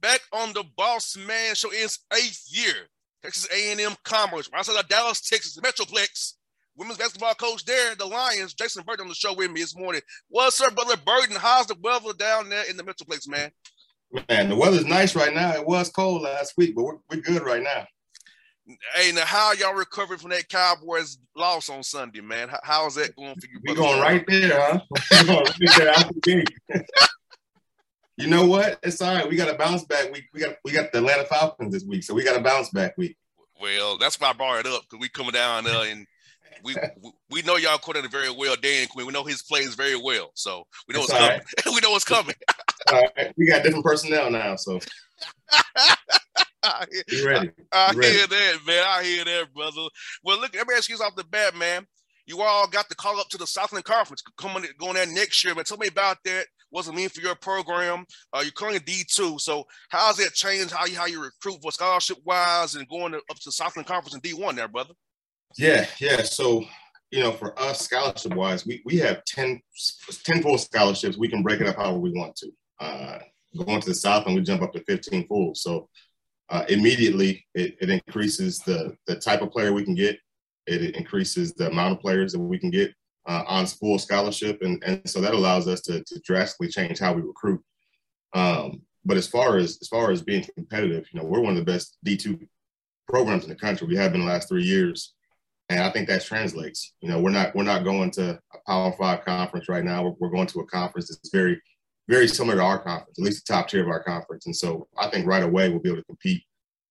Back on the Boss Man Show in its eighth year. Texas A&M Commerce, right outside of Dallas, Texas, Metroplex. Women's basketball coach there, the Lions, Jason Burton on the show with me this morning. What's up, brother Burton? How's the weather down there in the Metroplex, man? Man, the weather's nice right now. It was cold last week, but we're, we're good right now. Hey, now how y'all recovering from that Cowboys loss on Sunday, man? How, how's that going for you? We're going right there, huh? We're going right there after the game. you know what? It's all right. We got a bounce back week. We got we got the Atlanta Falcons this week, so we got a bounce back week. Well, that's why I brought it up because we coming down there and we we- know y'all coordinator very well, Dan Quinn. We know his plays very well, so we know That's what's coming. we know what's coming. All right. We got different personnel now, so I, be ready. I Be ready. hear that, man. I hear that, brother. Well, look, let me ask you off the bat, man. You all got the call up to the Southland Conference coming going there next year, man. Tell me about that. What's it mean for your program? Uh, you're currently D two, so how's that changed how you how you recruit for scholarship wise and going to, up to Southland Conference and D one there, brother? Yeah, yeah. So, you know, for us, scholarship wise, we, we have 10, 10 full scholarships. We can break it up however we want to. Uh, going to the South and we jump up to 15 full. So, uh, immediately it, it increases the, the type of player we can get. It increases the amount of players that we can get uh, on school scholarship. And, and so that allows us to, to drastically change how we recruit. Um, but as far as as far as being competitive, you know, we're one of the best D2 programs in the country. We have been the last three years and I think that translates. You know, we're not we're not going to a Power Five conference right now. We're, we're going to a conference that's very very similar to our conference, at least the top tier of our conference. And so I think right away we'll be able to compete,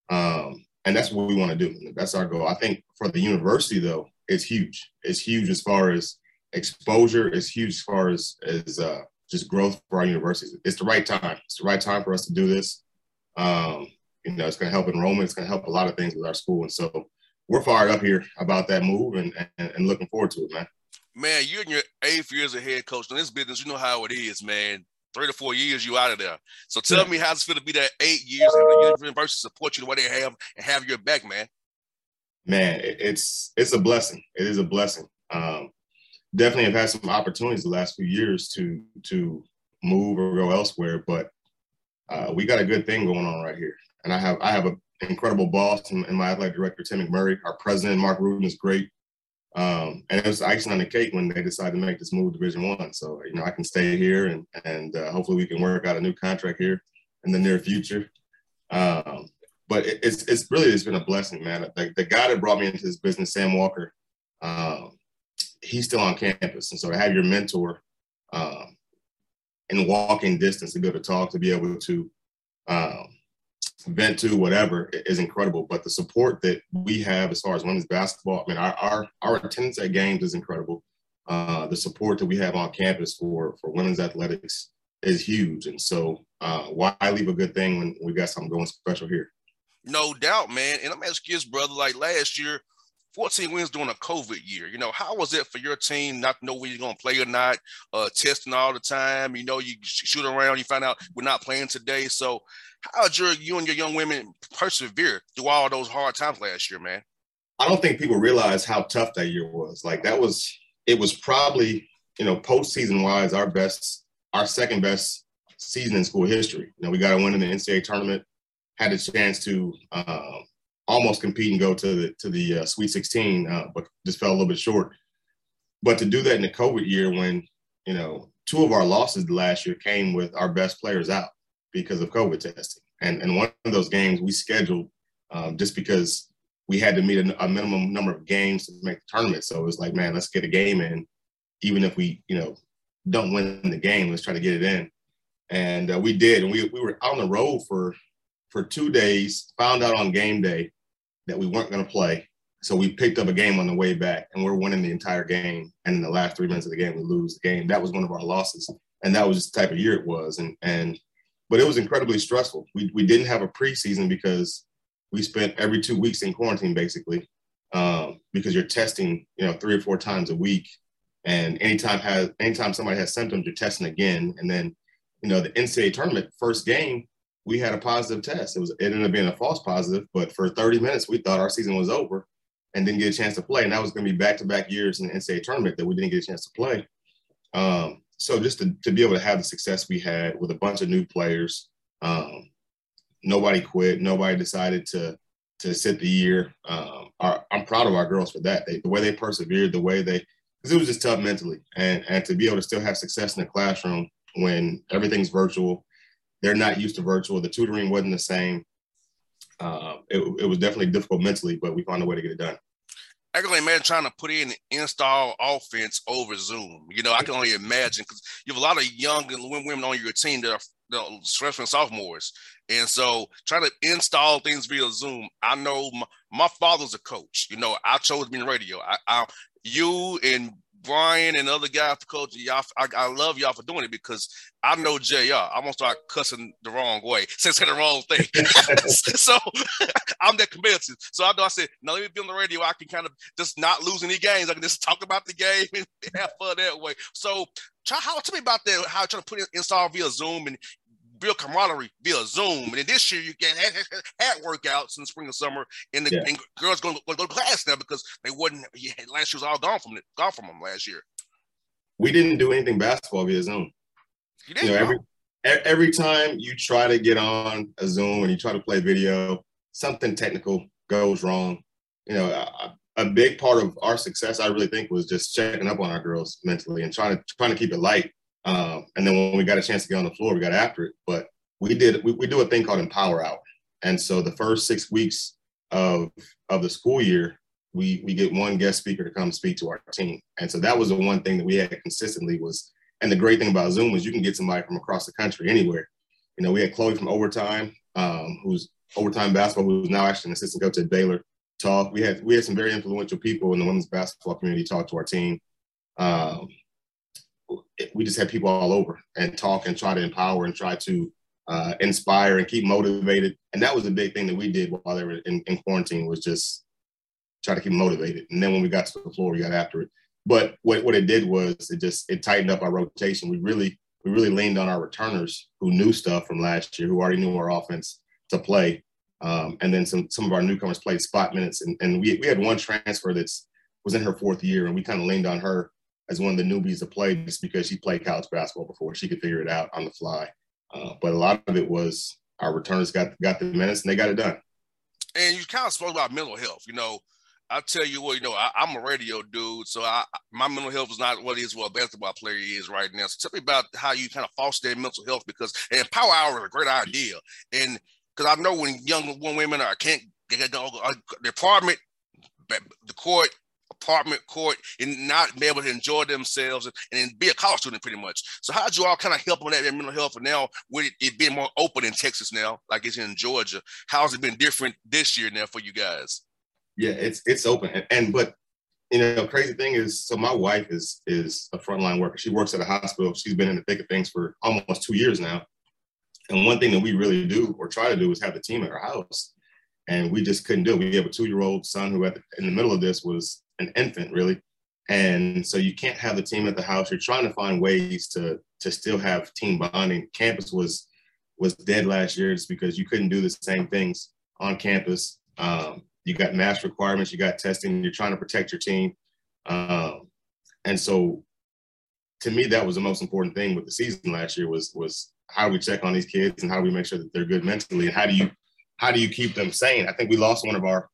um, and that's what we want to do. That's our goal. I think for the university though, it's huge. It's huge as far as exposure. is huge as far as as uh, just growth for our universities. It's the right time. It's the right time for us to do this. Um, you know, it's going to help enrollment. It's going to help a lot of things with our school, and so we're fired up here about that move and, and, and looking forward to it, man. Man, you're in your eighth year as a head coach in this business. You know how it is, man. Three to four years, you out of there. So tell Yeah. me how it's feel to be there eight years, have the university support you the way they have and have your back, man. Man, it's it's a blessing. It is a blessing. Um, definitely have had some opportunities the last few years to to move or go elsewhere, but uh, we got a good thing going on right here. And I have I have an incredible boss and, my athletic director Tim McMurray. Our president Mark Rudin is great. Um, and it was icing on the cake when they decided to make this move to Division One. So you know I can stay here and and uh, hopefully we can work out a new contract here in the near future. Um, but it, it's it's really it's been a blessing, man. Like the guy that brought me into this business, Sam Walker, um, he's still on campus, and so to have your mentor um, in walking distance to be able to talk, to be able to um, vent to whatever is incredible. But the support that we have as far as women's basketball, I mean, our our, our attendance at games is incredible. Uh, the support that we have on campus for for women's athletics is huge, and so uh, why leave a good thing when we got something going special here? No doubt, man. And I'm asking this, brother. Like last year, 14 wins during a COVID year. You know, how was it for your team not to know whether you're going to play or not? Uh, testing all the time. You know, you shoot around, you find out we're not playing today. So, how did your, you and your young women persevere through all those hard times last year, man? I don't think people realize how tough that year was. Like that was, it was probably, you know, postseason wise, our best our second best season in school history. You know, we got a win in the NCAA tournament, had a chance to uh, almost compete and go to the to the uh, Sweet 16, uh, but just fell a little bit short. But to do that in the COVID year, when you know two of our losses last year came with our best players out because of COVID testing, and and one of those games we scheduled um, just because we had to meet a, a, minimum number of games to make the tournament. So it was like, man, let's get a game in, even if we you know don't win the game, let's try to get it in. And uh, we did, and we we were on the road for for two days. Found out on game day that we weren't going to play, so we picked up a game on the way back, and we're winning the entire game. And in the last three minutes of the game, we lose the game. That was one of our losses, and that was just the type of year it was. And and but it was incredibly stressful. We we didn't have a preseason because we spent every two weeks in quarantine basically um, because you're testing, you know, three or four times a week. And anytime has anytime somebody has symptoms, you're testing again. And then you know, the NCAA tournament first game, we had a positive test. It was it ended up being a false positive, but for 30 minutes we thought our season was over and didn't get a chance to play. And that was going to be back to back years in the NCAA tournament that we didn't get a chance to play. Um, so just to, to be able to have the success we had with a bunch of new players, um, nobody quit, nobody decided to to sit the year. Um, our, I'm proud of our girls for that. They, the way they persevered, the way they because it was just tough mentally, and and to be able to still have success in the classroom when everything's virtual. They're not used to virtual. The tutoring wasn't the same. Uh, it, it was definitely difficult mentally, but we found a way to get it done. I can imagine trying to put in install offense over Zoom. You know, I can only imagine because you have a lot of young and women on your team that are freshmen, sophomores, and so trying to install things via Zoom. I know my, my father's a coach. You know, I chose to be in radio. I, I you and Brian and other guys for coaching y'all. I, I, love y'all for doing it because I know JR. I'm gonna start cussing the wrong way, since saying the wrong thing. so I'm that competitive. So I know I said, now let me be on the radio. I can kind of just not lose any games. I can just talk about the game and have fun that way. So try how tell me about that. How you trying to put it install via Zoom and real camaraderie via Zoom. And then this year you get had, workouts in the spring and summer, and the yeah. and girls going to go to class now because they wouldn't. Yeah, last year was all gone from it, gone from them last year. We didn't do anything basketball via Zoom. You, did, you know, every every time you try to get on a Zoom and you try to play video, something technical goes wrong. You know, a, a big part of our success, I really think, was just checking up on our girls mentally and trying to trying to keep it light um, and then when we got a chance to get on the floor, we got after it. But we did we, we do a thing called Empower Hour. And so the first six weeks of of the school year, we we get one guest speaker to come speak to our team. And so that was the one thing that we had consistently was. And the great thing about Zoom was you can get somebody from across the country anywhere. You know, we had Chloe from Overtime, um, who's Overtime Basketball, who's now actually an assistant coach at Baylor. Talk. We had we had some very influential people in the women's basketball community talk to our team. Um, we just had people all over and talk and try to empower and try to uh, inspire and keep motivated. And that was a big thing that we did while they were in, in quarantine was just try to keep motivated. And then when we got to the floor, we got after it. But what, what it did was it just it tightened up our rotation. We really we really leaned on our returners who knew stuff from last year, who already knew our offense to play. Um, and then some some of our newcomers played spot minutes. And, and we, we had one transfer that's was in her fourth year, and we kind of leaned on her as one of the newbies to play just because she played college basketball before. She could figure it out on the fly. Uh, but a lot of it was our returners got got the minutes and they got it done. And you kind of spoke about mental health. You know, I tell you what, you know, I, am a radio dude, so I, my mental health is not what it is what a basketball player is right now. So tell me about how you kind of foster mental health because Empower Hour is a great idea. And because I know when young women are can't get the, apartment, the court, apartment court and not be able to enjoy themselves and, and be a college student pretty much. So how did you all kind of help on that mental health? And now with it, it being more open in Texas now, like it's in Georgia, how's it been different this year now for you guys? Yeah, it's it's open. And, and but you know, crazy thing is, so my wife is is a frontline worker. She works at a hospital. She's been in the thick of things for almost two years now. And one thing that we really do or try to do is have the team at our house. And we just couldn't do it. We have a two-year-old son who, at the, in the middle of this, was an infant really. And so you can't have the team at the house. You're trying to find ways to to still have team bonding. Campus was was dead last year just because you couldn't do the same things on campus. Um, you got mask requirements you got testing you're trying to protect your team. Um, and so to me, that was the most important thing with the season last year was was how do we check on these kids and how do we make sure that they're good mentally. And how do you how do you keep them sane? I think we lost one of our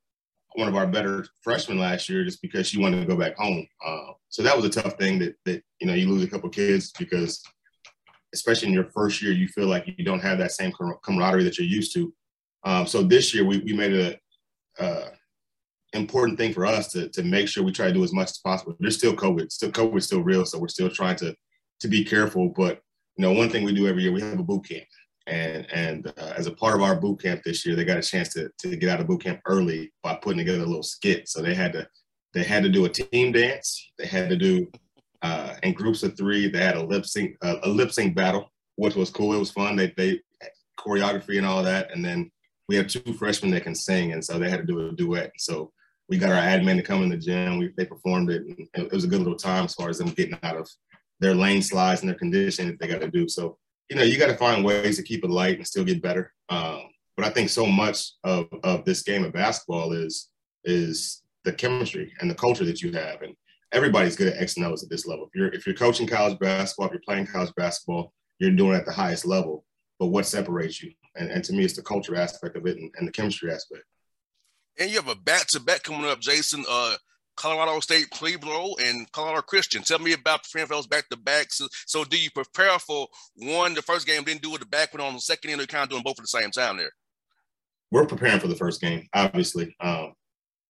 one of our better freshmen last year just because she wanted to go back home. Uh, so that was a tough thing that that you know you lose a couple kids because especially in your first year you feel like you don't have that same camaraderie that you're used to. Um, so this year we we made a uh, important thing for us to to make sure we try to do as much as possible. There's still COVID, still COVID, still real, so we're still trying to to be careful. But you know, one thing we do every year, we have a boot camp, and and uh, as a part of our boot camp this year, they got a chance to to get out of boot camp early by putting together a little skit. So they had to they had to do a team dance. They had to do uh, in groups of three. They had a lip sync uh, a lip sync battle, which was cool. It was fun. They they choreography and all that, and then we have two freshmen that can sing, and so they had to do a duet. So we got our admin to come in the gym. We, they performed it. It was a good little time as far as them getting out of their lane slides and their condition that they got to do. So, you know, you got to find ways to keep it light and still get better. Um, but I think so much of, of this game of basketball is is the chemistry and the culture that you have. And everybody's good at X and O's at this level. If you're if you're coaching college basketball, if you're playing college basketball, you're doing it at the highest level. But what separates you? And, and to me, it's the culture aspect of it and, and the chemistry aspect. And you have a back to back coming up, Jason. Uh, Colorado State Pueblo and Colorado Christian. Tell me about the French back to back. So, so, do you prepare for one, the first game, then do it the back one on the second end, or kind of doing both at the same time there? We're preparing for the first game, obviously, um,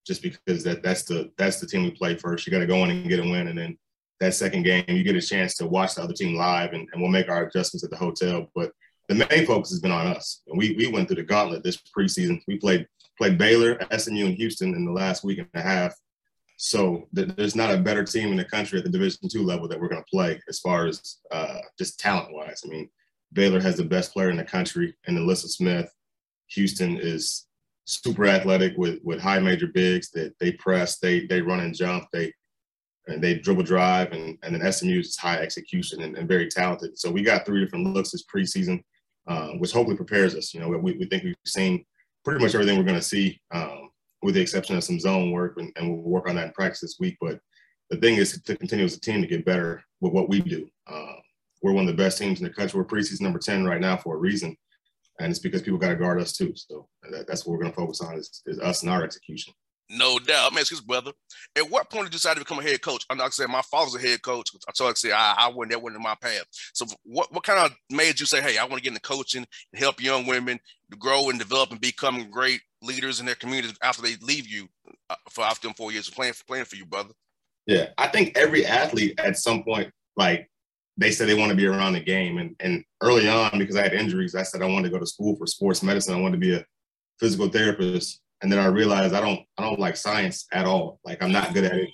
just because that that's the that's the team we play first. You got to go in and get a win, and then that second game, you get a chance to watch the other team live, and, and we'll make our adjustments at the hotel. But the main focus has been on us. And we we went through the gauntlet this preseason. We played played Baylor, SMU, and Houston in the last week and a half. So th- there's not a better team in the country at the Division two level that we're going to play as far as uh, just talent wise. I mean, Baylor has the best player in the country and Alyssa Smith. Houston is super athletic with with high major bigs that they press, they they run and jump, they and they dribble drive, and and then SMU is high execution and, and very talented. So we got three different looks this preseason, uh, which hopefully prepares us. You know, we, we think we've seen pretty much everything we're going to see, um, with the exception of some zone work, and, and, we'll work on that in practice this week. But the thing is to continue as a team to get better with what we do. Uh, we're one of the best teams in the country. We're preseason number 10 right now for a reason. And it's because people got to guard us too. So that, that's what we're going to focus on is, is us and our execution. No doubt. I'm asking his brother. At what point did you decide to become a head coach? I'm not saying my father's a head coach. I told I said I, I that went in my path. So what, what kind of made you say, hey, I want to get into coaching and help young women to grow and develop and become great leaders in their communities after they leave you uh, for after them four years of playing playing for you, brother? Yeah, I think every athlete at some point, like they said they want to be around the game. And and early on, because I had injuries, I said I wanted to go to school for sports medicine. I wanted to be a physical therapist and then I realized I don't I don't like science at all. Like I'm not good at it.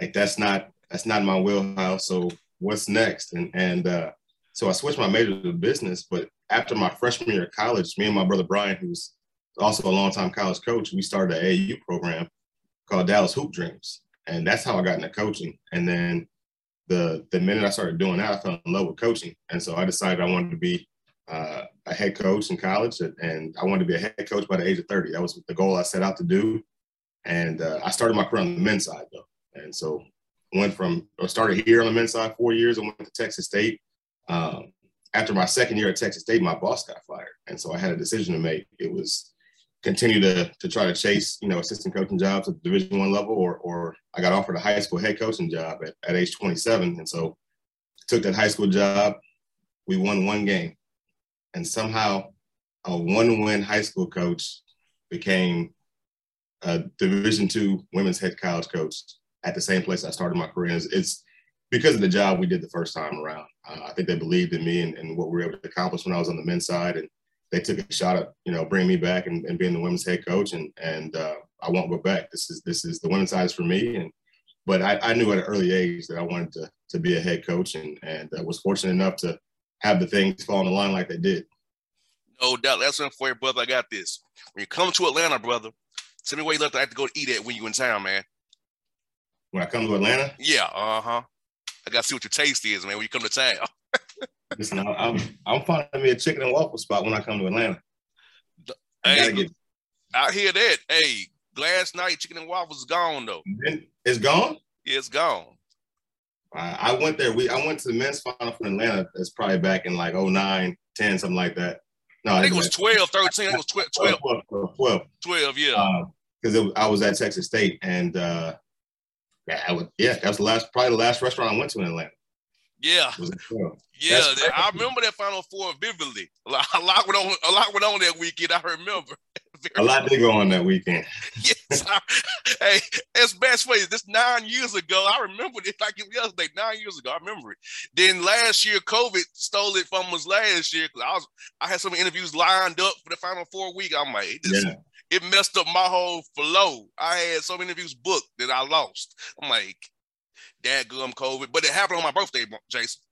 Like that's not that's not my wheelhouse. So what's next? And and uh, so I switched my major to business. But after my freshman year of college, me and my brother Brian, who's also a longtime college coach, we started an AU program called Dallas Hoop Dreams, and that's how I got into coaching. And then the the minute I started doing that, I fell in love with coaching, and so I decided I wanted to be uh, a head coach in college, and I wanted to be a head coach by the age of 30. That was the goal I set out to do. And uh, I started my career on the men's side, though. And so went from, started here on the men's side four years and went to Texas State. Um, after my second year at Texas State, my boss got fired. And so I had a decision to make. It was continue to, to try to chase, you know, assistant coaching jobs at the division one level, or, or I got offered a high school head coaching job at, at age 27. And so took that high school job. We won one game and somehow a one-win high school coach became a Division two women's head college coach at the same place I started my career. It's, it's because of the job we did the first time around. Uh, I think they believed in me and, and, what we were able to accomplish when I was on the men's side, and they took a shot at you know bringing me back and, and being the women's head coach. And and uh, I won't go back. This is this is the women's side is for me. And but I, I knew at an early age that I wanted to to be a head coach, and and uh, was fortunate enough to have the things fall in the line like they did. No doubt. That's one for you, brother. I got this. When you come to Atlanta, brother, tell me where you left. I have to go to eat at when you in town, man. When I come to Atlanta? Yeah, uh-huh. I gotta see what your taste is, man, when you come to town. Listen, I'm I'm finding me a chicken and waffle spot when I come to Atlanta. I hey, get... I hear that. Hey, last night chicken and waffles is gone though. It's gone? Yeah, it's gone. I, I went there. We I went to the men's final for Atlanta. It's probably back in like 09, 10, something like that. No, I think it was 12, 13. It was 12. 12, 12, 12. 12 yeah. Because uh, I was at Texas State, and uh, yeah, I yeah, that was the last, probably the last restaurant I went to in Atlanta. Yeah, yeah, I remember that Final Four vividly. A lot, a lot went on. A lot went on that weekend. I remember. a lot did go on that weekend. yes, I, hey, it's best way. This nine years ago. I remember it like it was yesterday. Nine years ago, I remember it. Then last year, COVID stole it from us last year because I was I had some interviews lined up for the Final Four week. I'm like, this, yeah. it messed up my whole flow. I had some interviews booked that I lost. I'm like, dadgum COVID, but it happened on my birthday, Jason.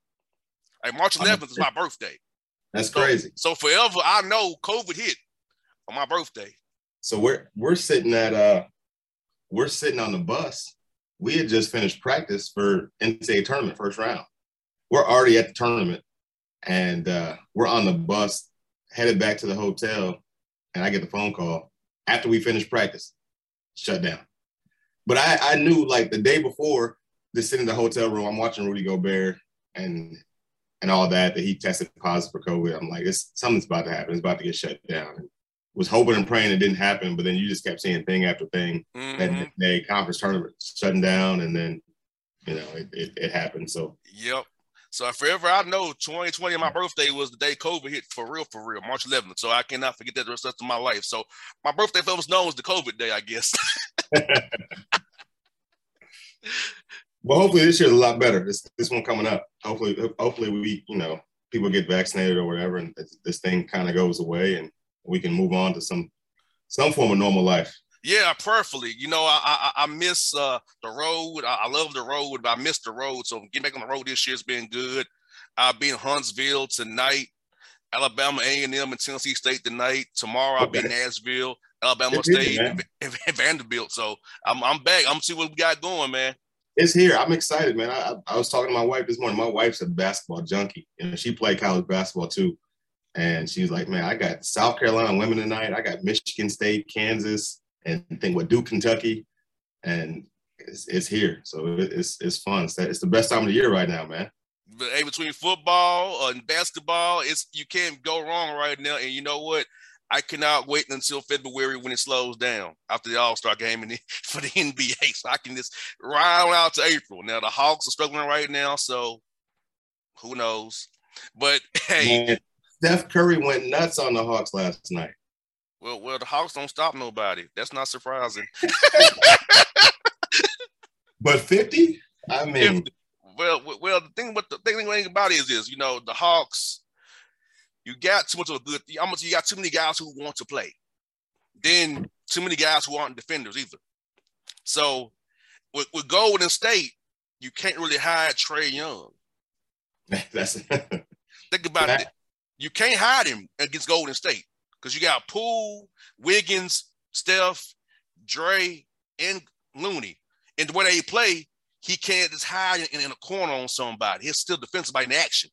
Like March 11th is my birthday. That's so, crazy. So forever, I know COVID hit on my birthday. So we're we're sitting at uh we're sitting on the bus. We had just finished practice for NCAA tournament first round. We're already at the tournament, and uh, we're on the bus headed back to the hotel, and I get the phone call after we finished practice, shut down. But I, I knew like the day before just sitting in the hotel room, I'm watching Rudy Gobert and and all that, that he tested positive for COVID. I'm like, it's something's about to happen. It's about to get shut down. Was hoping and praying it didn't happen, but then you just kept seeing thing after thing. Mm-hmm. That day conference tournament shutting down, and then you know it, it, it happened. So yep. So forever, I know 2020, my birthday was the day COVID hit for real, for real, March 11th. So I cannot forget that the rest of my life. So my birthday was known as the COVID day, I guess. Well, hopefully this year's a lot better. This this one coming up. Hopefully, hopefully we you know people get vaccinated or whatever, and this thing kind of goes away, and we can move on to some some form of normal life. Yeah, perfectly. You know, I I, I miss uh, the road. I, I, love the road, but I miss the road. So getting back on the road this year has been good. I'll be in Huntsville tonight. Alabama A&M and Tennessee State tonight. Tomorrow I'll be in Nashville, Alabama State, and, and Vanderbilt. So I'm I'm back. I'm see what we got going, man it's here. I'm excited, man. I, I was talking to my wife this morning. My wife's a basketball junkie. and she played college basketball too. And she's like, man, I got South Carolina women tonight. I got Michigan State, Kansas, and think what Duke, Kentucky, and it's, it's here. So it's it's fun. It's, it's the best time of the year right now, man. But hey, between football and basketball, it's you can't go wrong right now. And you know what? I cannot wait until February when it slows down after the All Star game the, for the NBA, so I can just round out to April. Now the Hawks are struggling right now, so who knows? But hey, Man, Steph Curry went nuts on the Hawks last night. Well, well, the Hawks don't stop nobody. That's not surprising. but fifty, I mean, 50. well, well, the thing, what the thing about it is, is you know, the Hawks you got too much of a good. Almost you got too many guys who want to play. Then too many guys who aren't defenders either. So with, with Golden State, you can't really hide Trae Young. That's think about that. it. You can't hide him against Golden State because you got Poole, Wiggins, Steph, Dre, and Looney. And the way they play, he can't just hide in, in a corner on somebody. He's still defensive by in action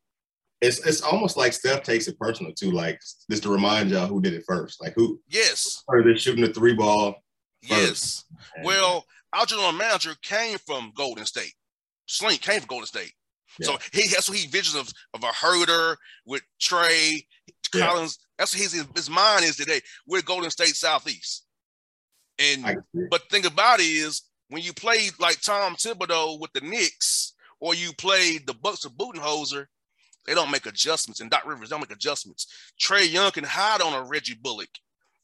it's it's almost like Steph takes it personal too, like just to remind y'all who did it first, like who yes started shooting the three ball. First. Yes, well, our general manager came from Golden State. Schlenk came from Golden State, yeah. so he has what he visions of of a Huerter with Collins. Yeah. That's what his his mind is today. We're Golden State Southeast, and but the thing about it is when you play like Tom Thibodeau with the Knicks, or you play the Bucks of Budenholzer they don't make adjustments, and Doc Rivers don't make adjustments. Trae Young can hide on a Reggie Bullock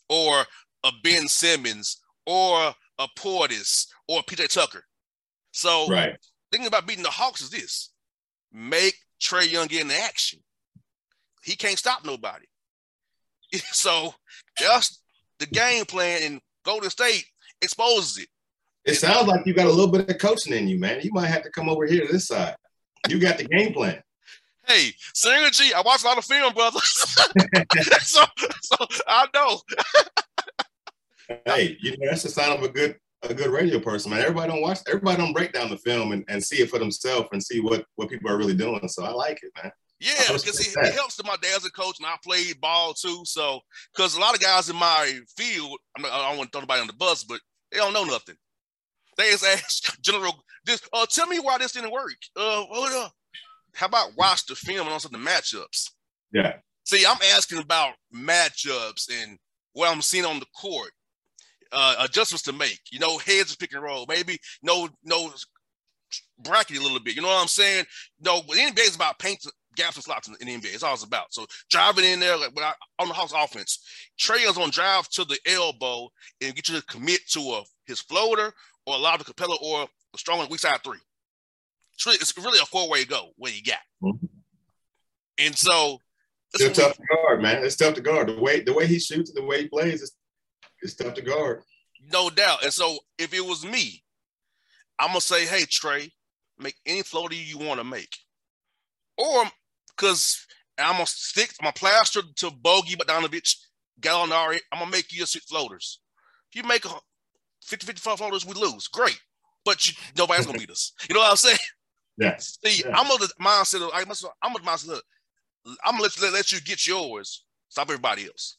or a Ben Simmons or a Portis or a PJ Tucker. So right. thinking about beating the Hawks is this make Trae Young get in action. He can't stop nobody. so just the game plan in Golden State exposes it. It sounds like you got a little bit of coaching in you, man. You might have to come over here to this side. You got the game plan. Hey, synergy. I watch a lot of film, brother. so, so I know. hey, you know that's a sign of a good a good radio person, man. Everybody don't watch. Everybody don't break down the film and, and see it for themselves and see what what people are really doing. So I like it, man. Yeah, because it, it, helps my dad's a coach and I played ball too. So, because a lot of guys in my field, I, mean, I don't want to throw anybody on the bus, but they don't know nothing. They just ask General this. Uh, tell me why this didn't work. Uh, hold up. How about watch the film and also the matchups? Yeah. See, I'm asking about matchups and what I'm seeing on the court. Uh, adjustments to make. You know, heads of pick and roll. Maybe no, no bracket a little bit. You know what I'm saying? No, but NBA is about painting gaps and slots in, the NBA. It's all it's about. So driving in there like I, on the house offense, Trae is on drive to the elbow and get you to commit to a his floater or allow the Capela or a strong weak side three. It's really, it's really a four way go. What you got? Mm-hmm. And so it's tough to guard, man. It's tough to guard. The way the way he shoots, and the way he plays, it's, it's tough to guard. No doubt. And so if it was me, I'm gonna say, hey Trae, make any floater you want to make. Or because I'm gonna stick, I'm gonna plaster to Bogey Bogdanovic, Gallinari. I'm gonna make you a six floaters. If you make a 50 55 floaters, we lose. Great. But you, nobody's gonna beat us. You know what I'm saying? Yes. See, yeah. I'm of the mindset of I must I'm of the mindset. Look, I'm gonna let, let, let you get yours. Stop everybody else.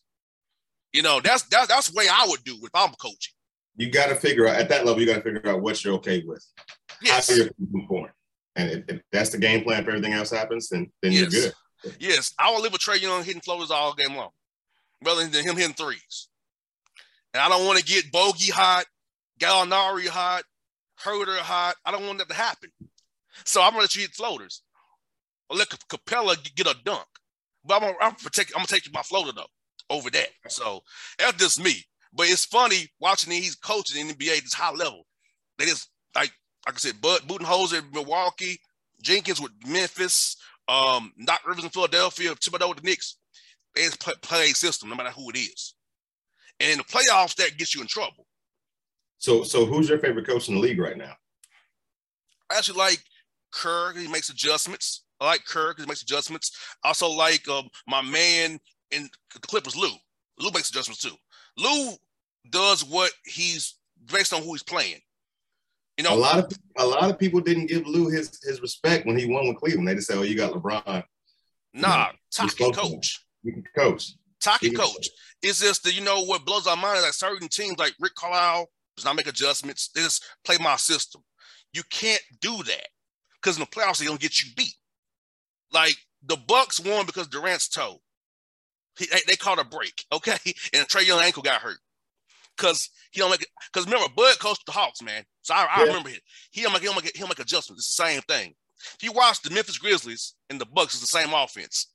You know, that's that's that's the way I would do if I'm coaching. You got to figure out at that level. You got to figure out what you're okay with. Yes. How you're moving and if, if, that's the game plan. If everything else happens, then then yes. you're good. Yes, I will live with Trae Young hitting floaters all game long, rather than him hitting threes. And I don't want to get Bogey hot, Gallinari hot, Huerter hot. I don't want that to happen. So I'm gonna let you hit floaters. Or let Capela get a dunk. But I'm gonna, I'm, protect, I'm gonna take my floater though over that. So that's just me. But it's funny watching him, he's coaching in the NBA at this high level. They just like like I said, Bud Budenholzer, Milwaukee, Jenkins with Memphis, um, Doc Rivers in Philadelphia, Thibodeau with the Knicks. They just play, play system, no matter who it is. And in the playoffs, that gets you in trouble. So, so who's your favorite coach in the league right now? I actually like Kerr. He makes adjustments. I like Kerr because he makes adjustments. I also like um, my man in the Clippers, Lue. Lue makes adjustments too. Lue does what he's based on who he's playing. You know, a lot of a lot of people didn't give Lue his his respect when he won with Cleveland. They just said, "Oh, you got LeBron." Nah, Taki coach. Coach. Taki coach. It's just that you know what blows our mind is like certain teams like Rick Carlisle does not make adjustments. They just play my system. You can't do that because in the playoffs they don't get you beat. Like the Bucks won because Durant's toe. He, they caught a break, okay, and Trae Young ankle got hurt because he don't make it. Because remember, Bud coached the Hawks, man. So I, I remember it. He don't make he'll make he'll make adjustments. It's the same thing. If you watch the Memphis Grizzlies and the Bucks, it's the same offense.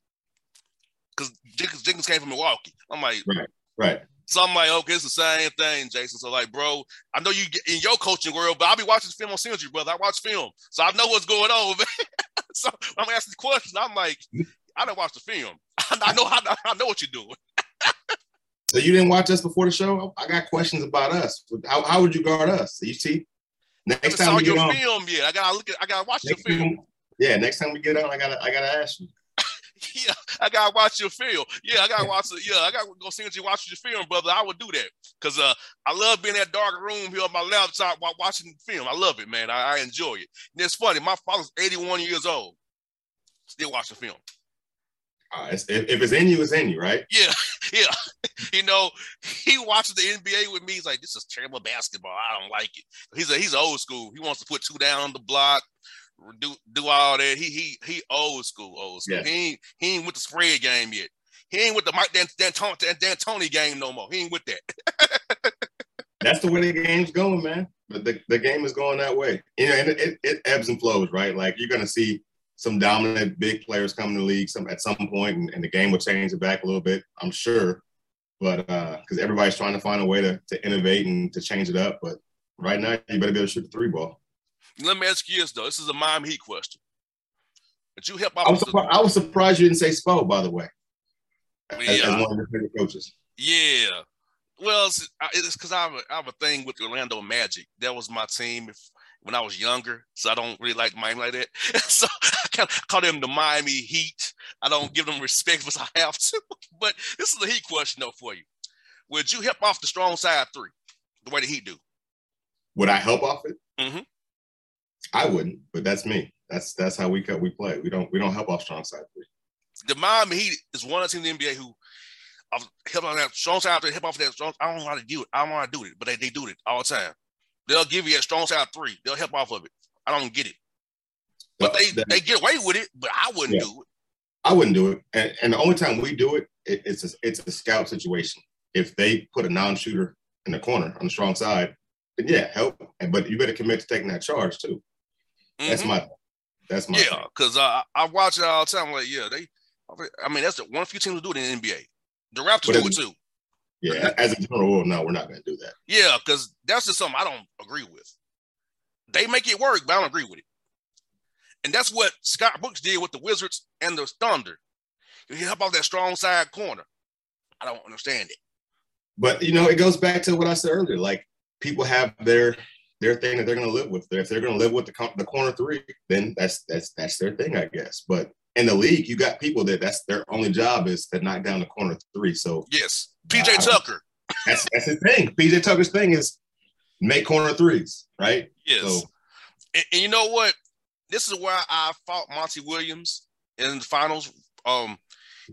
Because Jenkins, Jenkins came from Milwaukee. I'm like, right, right. So I'm like, okay, it's the same thing, Jason. So like, bro, I know you get in your coaching world, but I'll be watching film on Synergy, brother. I watch film, so I know what's going on, man. so I'm asking questions. I'm like, I didn't watch the film. I know how I know what you're doing. so you didn't watch us before the show? I got questions about us. How, how would you guard us? You see, next time we get on, film, yeah, I gotta look at, I gotta watch your film. Time, yeah, next time we get on, I gotta, I gotta ask you. yeah, I gotta watch your film. Yeah, I gotta watch it. Yeah, I gotta go see what you watch your film, brother. I would do that because uh, I love being in that dark room here on my laptop while watching film. I love it, man. I, I enjoy it. And it's funny. My father's 81 years old, still watching the film. Uh, if, if it's in you, it's in you, right? Yeah, yeah. you know, he watches the NBA with me. He's like, "This is terrible basketball. I don't like it." He's a, he's old school. He wants to put two down on the block, do do all that. He he he old school, old school. Yeah. He ain't he ain't with the spread game yet. He ain't with the Mike Dan, Dan, Dan, Dan Tony game no more. He ain't with that. That's the way the game's going, man. But the, the game is going that way. You know, and it, it ebbs and flows, right? Like you're gonna see some dominant big players come in the league some at some point, and, and the game will change it back a little bit, I'm sure. But uh, because uh, everybody's trying to find a way to, to innovate and to change it up. But right now, you better be able to shoot the three ball. Let me ask you this though. This is a Miami Heat question. But you help. I was, surprised, I was surprised you didn't say Spo, by the way. Yeah. As, as one of your favorite coaches. Yeah. Well, it's because I, have have a thing with Orlando Magic. That was my team when I was younger, so I don't really like Miami like that. so I kind of call them the Miami Heat. I don't give them respect as I have to. but this is a Heat question though for you. Would you help off the strong side three the way the Heat do? Would I help off it? Mm-hmm. I wouldn't, but that's me. That's that's how we cut. we play. We don't we don't help off strong side three. The Miami Heat is one of the teams in the NBA who I've helped on that strong side three, help off that strong. I don't know how to do it. I don't know how to do it, but they, they do it all the time. They'll give you a strong side three. They'll help off of it. I don't get it. But they The- they get away with it, but I wouldn't Yeah. do it. I wouldn't do it. And, and the only time we do it, it it's a, it's a scout situation. If they put a non-shooter in the corner on the strong side, then yeah, help. But you better commit to taking that charge too. That's Mhm. my that's my yeah, because uh, I watch it all the time. Like, yeah, they. I mean, that's the one few teams who do it in the NBA. The Raptors But do it too. Yeah. As a general rule, no, we're not going to do that. Yeah, because that's just something I don't agree with. They make it work, but I don't agree with it. And that's what Scott Brooks did with the Wizards and the Thunder. He help out that strong side corner. I don't understand it. But you know, it goes back to what I said earlier. Like people have their their thing that they're going to live with. If they're going to live with the the corner three, then that's that's that's their thing, I guess. But in the league, you got people that that's their only job is to knock down the corner three. So Yes, PJ Wow. Tucker. that's that's his thing. PJ Tucker's thing is make corner threes, right? Yes, So and, and you know what? This is where I fought Monty Williams in the finals. Um,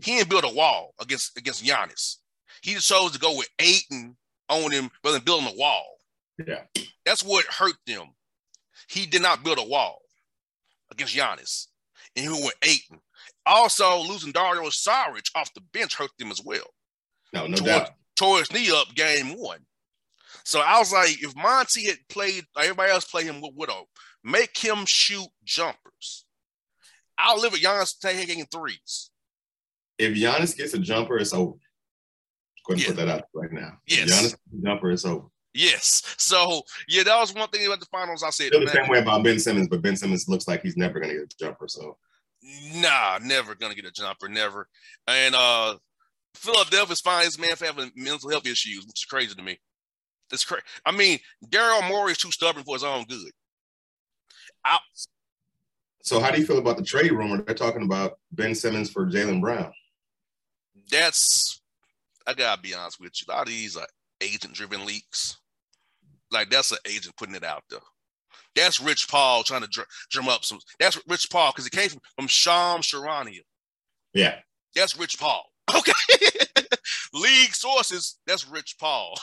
he didn't build a wall against against Giannis. He just chose to go with Ayton on him rather than building a wall. yeah, That's what hurt them. He did not build a wall against Giannis, and he went Ayton. Also, losing Dario Saric off the bench hurt them as well. no, no Toward- doubt. Tore his knee up game one. So I was like, if Monty had played, like everybody else played him with Widow, make him shoot jumpers. I'll live with Giannis taking threes. If Giannis gets a jumper, it's over. Go ahead and Yeah. put that out right now. If Yes. Giannis gets a jumper, it's over. Yes. So yeah, that was one thing about the finals. I said, the same way about Ben Simmons, but Ben Simmons looks like he's never going to get a jumper. So Nah, never gonna get a jumper, never. And uh Philadelphia's finest man for having mental health issues, which is crazy to me. It's crazy. I mean, Daryl Morey is too stubborn for his own good. So how do you feel about the trade rumor? They're talking about Ben Simmons for Jaylen Brown. That's I gotta be honest with you. A lot of these are agent-driven leaks. Like that's an agent putting it out there. That's Rich Paul trying to dr- drum up some. That's Rich Paul because it came from, from Shams Charania. Yeah. That's Rich Paul. Okay. league sources, that's Rich Paul.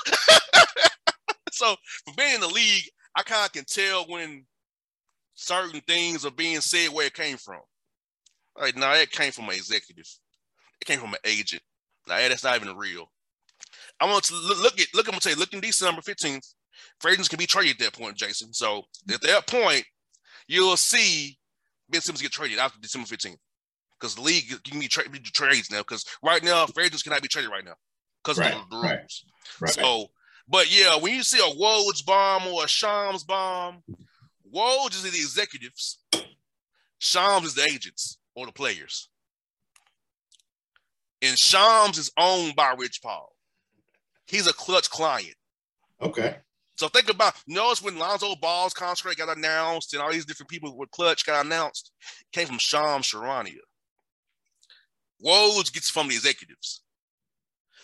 so for being in the league, I kind of can tell when certain things are being said where it came from. Like, now it came from an executive. It came from an agent. Now that's not even real. I want to look, look at look. I'm gonna say, look in December 15th. Free agents can be traded at that point, Jason. So at that point, you'll see Ben Simmons get traded after December 15th because the league you can be tra- trades now. Because right now, free agents cannot be traded right now because Right, of the right, rules. Right. So, but yeah, when you see a Woj bomb or a Shams bomb, Woj is the executives, Shams is the agents or the players. And Shams is owned by Rich Paul. He's a Klutch client. okay. So think about notice when Lonzo Ball's contract got announced and all these different people with Klutch got announced, came from Shams Charania. Woj gets from the executives.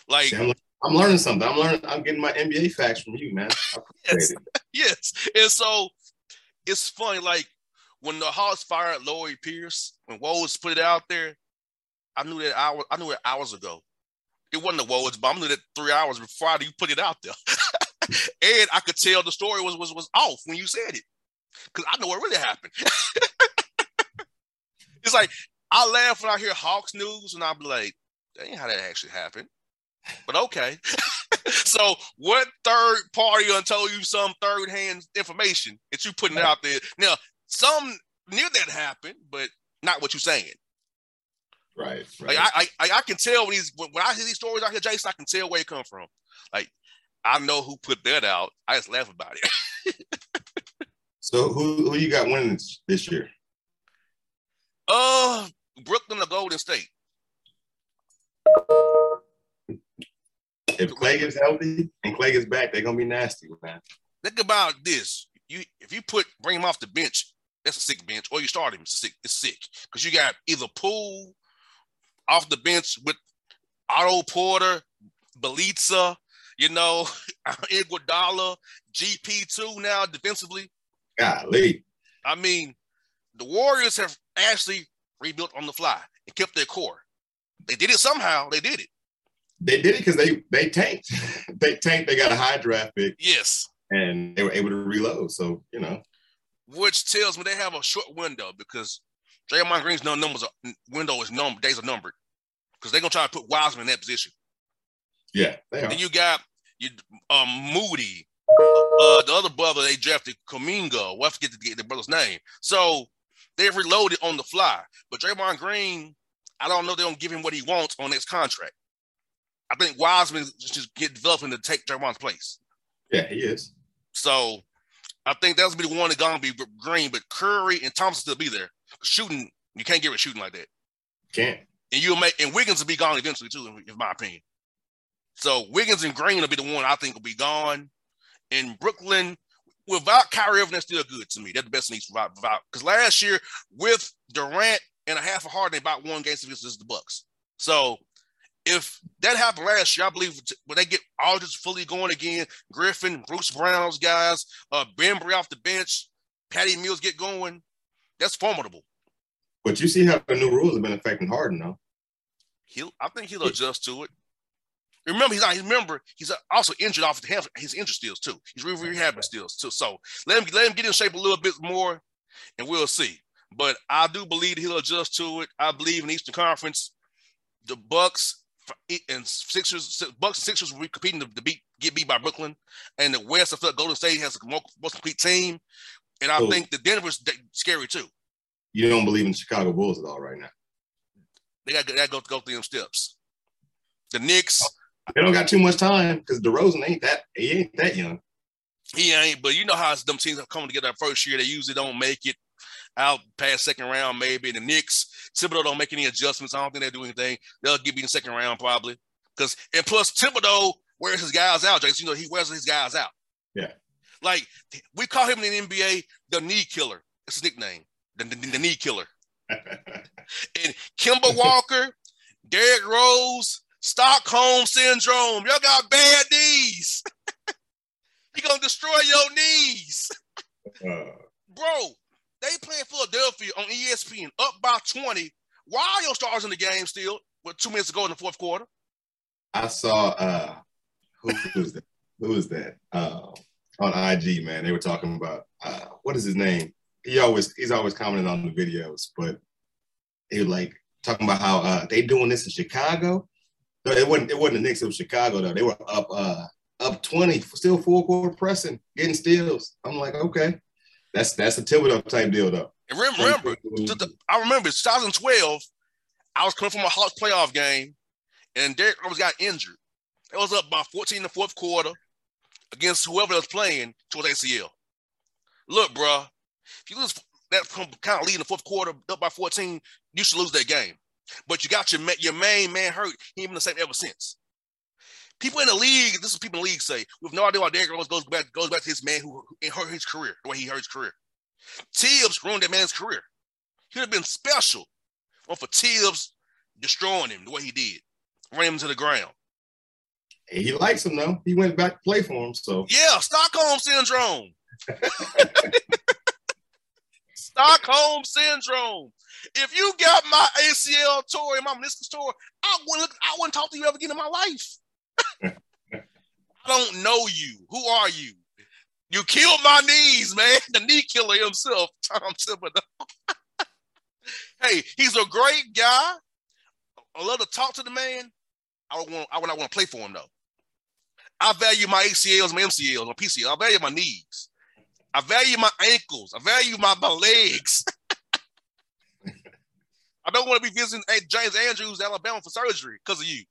Like See, I'm, I'm learning something. I'm learning. I'm getting my NBA facts from you, man. It. yes. And so it's funny, like when the Hawks fired Lloyd Pierce, when Woj put it out there, I knew that hour, I knew it hours ago. It wasn't the Woj, but I knew that three hours before you put it out there. and I could tell the story was was was off when you said it. Cause I know what really happened. it's like I laugh when I hear Hawks news and I'll be like, that ain't how that actually happened. But okay. so what third party told you some third hand information that you putting out there? Now, some near that happened, but not what you're saying. Right. Like. I, I, I can tell when these when, when I hear these stories out here, Jason, I can tell where it come from. Like I know who put that out. I just laugh about it. so who who you got winning this, year? Uh, Brooklyn or Golden State. If Klay gets healthy and Klay gets back, they're gonna be nasty, man. Think about this. You if you put bring him off the bench, that's a sick bench, or you start him, it's sick. It's sick because you got either Poole off the bench with Otto Porter, Bjelica, you know, Iguodala, GP two now defensively. Golly. I mean, the Warriors have actually rebuilt on the fly and kept their core. They did it somehow. They did it. They did it because they they tanked. they tanked. They got a high draft pick Yes. and they were able to reload. So you know, which tells me they have a short window because Draymond Green's no numbers are, window is number days are numbered because they're gonna try to put Wiseman in that position. Yeah, they are. Then you got you um Moody, uh, the other brother they drafted Kuminga. Well, I forget to get the brother's name. So they've reloaded on the fly. But Draymond Green, I don't know they don't give him what he wants on his contract. I think Wiseman just get developing to take Draymond's place. Yeah, he is. So I think that's gonna be the one that's gonna be Green, but Curry and Thompson still be there. Shooting, you can't get rid shooting like that. Can't. And you'll make and Wiggins will be gone eventually too, in my opinion. So Wiggins and Green will be the one I think will be gone. In Brooklyn, without Kyrie Irving, that's still good to me. That's the best East without because last year with Durant and a half a Harden, they about one game against the Bucks. So if that happened last year, I believe when they get all just fully going again, Griffin, Bruce Brown's guys, uh, Bembry off the bench, Patty Mills get going, that's formidable. But you see how the new rules have been affecting Harden, though. He'll, I think he'll adjust to it. Remember, he's not. Remember, he's also injured off the hand. He's injured still too. He's rehabbing still too. So let him let him get in shape a little bit more, and we'll see. But I do believe he'll adjust to it. I believe in Eastern Conference, the Bucks and Sixers, Bucks and Sixers will be competing to, beat get beat by Brooklyn, and the West. I feel like Golden State has a most complete team, and I so, think the Denver's scary too. You don't believe in Chicago Bulls at all right now. They got to go, go through them steps. The Knicks. They don't got too much time because DeRozan ain't that he ain't that young. He ain't, but you know how them teams are coming together first year. They usually don't make it out past second round, maybe. The Knicks, Thibodeau don't make any adjustments. I don't think they do anything. They'll give you the second round probably. Because and plus Thibodeau wears his guys out, Jason. You know, he wears his guys out. Yeah. Like we call him in the NBA the knee killer. It's his nickname. The, the, the knee killer. and Kemba Walker, Derrick Rose, Stockholm syndrome. Y'all got bad knees. he gonna destroy your knees. Uh, Bro, they playing Philadelphia on ESPN up by 20. Why are your stars in the game still with two minutes to go in the fourth quarter? I saw uh who was that? Who was that? Uh, on IG, man. They were talking about uh, what is his name? He always he's always commenting on the videos, but he was like talking about how uh, they doing this in Chicago it wasn't. It wasn't the Knicks. It was Chicago though. They were up uh up twenty, still full court pressing, getting steals. I'm like, okay, that's that's a Thibodeau type deal though. And remember, I remember 2012. I was coming from a Hawks playoff game, and Derrick Rose got injured. It was up by 14 in the fourth quarter against whoever was playing towards ACL. Look, bro, if you lose that kind of lead in the fourth quarter up by 14, you should lose that game. But you got your your main man hurt. He ain't been the same ever since. People in the league, this is people in the league say, with no idea why Derrick Rose goes back goes back to his man who, who hurt his career, the way he hurt his career. Thibs ruined that man's career. He would have been special or for Thibs destroying him the way he did, running him to the ground. he likes him though. He went back to play for him. So yeah, Stockholm syndrome. Stockholm syndrome. If you got my ACL tour and my meniscus tour, I wouldn't I wouldn't talk to you ever again in my life. I don't know you. Who are you? You killed my knees, man. The knee killer himself, Tom Thibodeau. hey, he's a great guy. I love to talk to the man. I don't want. I would not want to play for him though. I value my ACLs, my MCLs, my PCL. I value my knees. I value my ankles. I value my, my legs. I don't want to be visiting James Andrews, Alabama, for surgery because of you.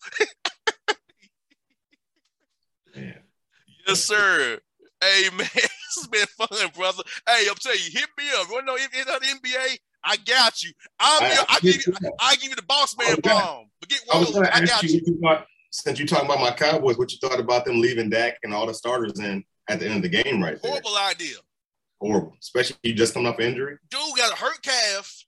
yes, sir. Hey man, this has been fun, brother. Hey, I'm telling you, hit me up. You to know if it's the NBA? I got you. I'm I, I, give you. I give you the boss man oh, bomb. Forget what I, I got you. you thought, since you're talking about my Cowboys, what you thought about them leaving Dak and all the starters in at the end of the game, right there? Horrible idea. Horrible, especially you just coming off injury. Dude got a hurt calf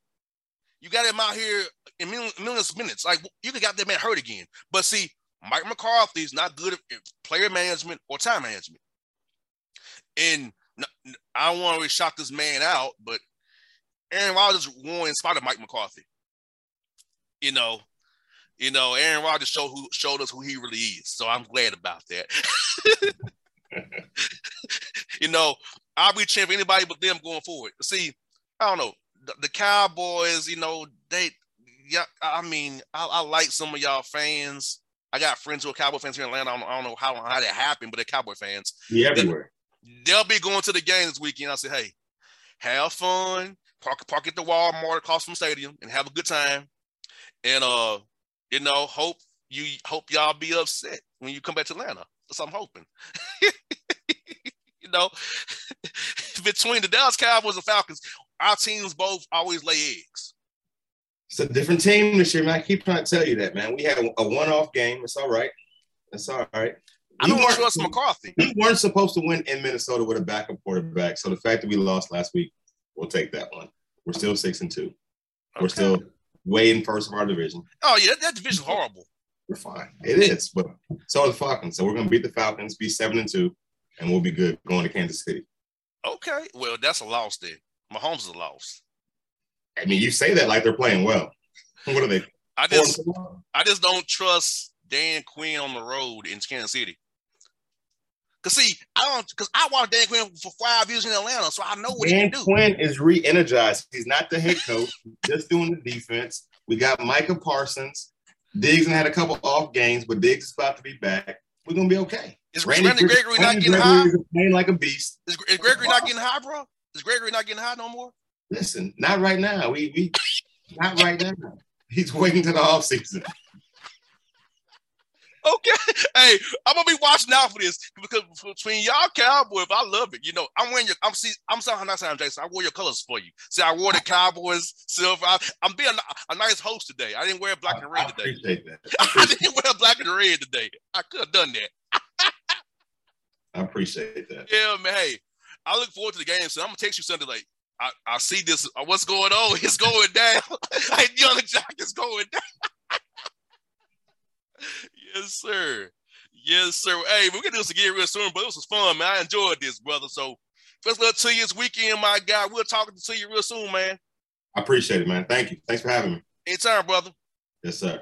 you got him out here in millions of minutes. Like you could got that man hurt again. But see, Mike McCarthy is not good at player management or time management. And I don't want to really shock this man out, but Aaron Rodgers won in spite of Mike McCarthy. You know, you know, Aaron Rodgers showed who showed us who he really is. So I'm glad about that. you know, I'll be cheering for anybody but them going forward. See, I don't know the, the Cowboys. You know, they yeah. I mean, I, I, like some of y'all fans. I got friends who are Cowboy fans here in Atlanta. I don't, I don't know how how that happened, but they're Cowboy fans. Yeah, everywhere. They, they'll be going to the game this weekend. I say, hey, have fun, park park at the Walmart across from stadium, and have a good time. And uh, you know, hope you hope y'all be upset when you come back to Atlanta. That's what I'm hoping. you know, between the Dallas Cowboys and Falcons, our teams both always lay eggs. It's a different team this year, man. I keep trying to tell you that, man. We had a one-off game. It's all right. It's all right. I don't trust McCarthy. We weren't supposed to win in Minnesota with a backup quarterback. So the fact that we lost last week, we'll take that one. We're still six and two. Okay. We're still way in first of our division. Oh yeah, that division's horrible. We're fine. It is, but so are the Falcons. So we're gonna beat the Falcons, be seven and two, and we'll be good going to Kansas City. Okay, well that's a loss then. Mahomes is a loss. I mean, you say that like they're playing well. What are they? I just, I just don't trust Dan Quinn on the road in Kansas City. Cause see, I don't, cause I watched Dan Quinn for five years in Atlanta, so I know what Dan he can do. Quinn is re-energized. He's not the head coach, just doing the defense. We got Micah Parsons. Diggs had a couple off games, but Diggs is about to be back. We're gonna be okay. Is Randy, Randy Gregory not getting Gregory high? Playing like a beast. Is, is Gregory not getting high, bro? Is Gregory not getting high no more? Listen, not right now. We we not right now. He's waiting to the off season. Okay. Hey, I'm gonna be watching out for this because between y'all Cowboys, I love it. You know, I'm wearing your. I'm see. I'm sorry, not saying Jason. I wore your colors for you. See, I wore the Cowboys silver. I, am being a, a, nice host today. I didn't wear black and red today. I appreciate that. I, I didn't wear black and red today. I could have done that. I appreciate that. Yeah, man. Hey, I look forward to the game. So I'm gonna text you something like, I, I see this. Uh, what's going on? It's going down. like Yung Joc is going down. Yes, sir. Yes, sir. Hey, we're gonna do this again real soon, but this was fun, man. I enjoyed this, brother. So first luck to you this weekend, my guy. We'll talk to you real soon, man. I appreciate it, man. Thank you. Thanks for having me. Anytime, brother. Yes, sir.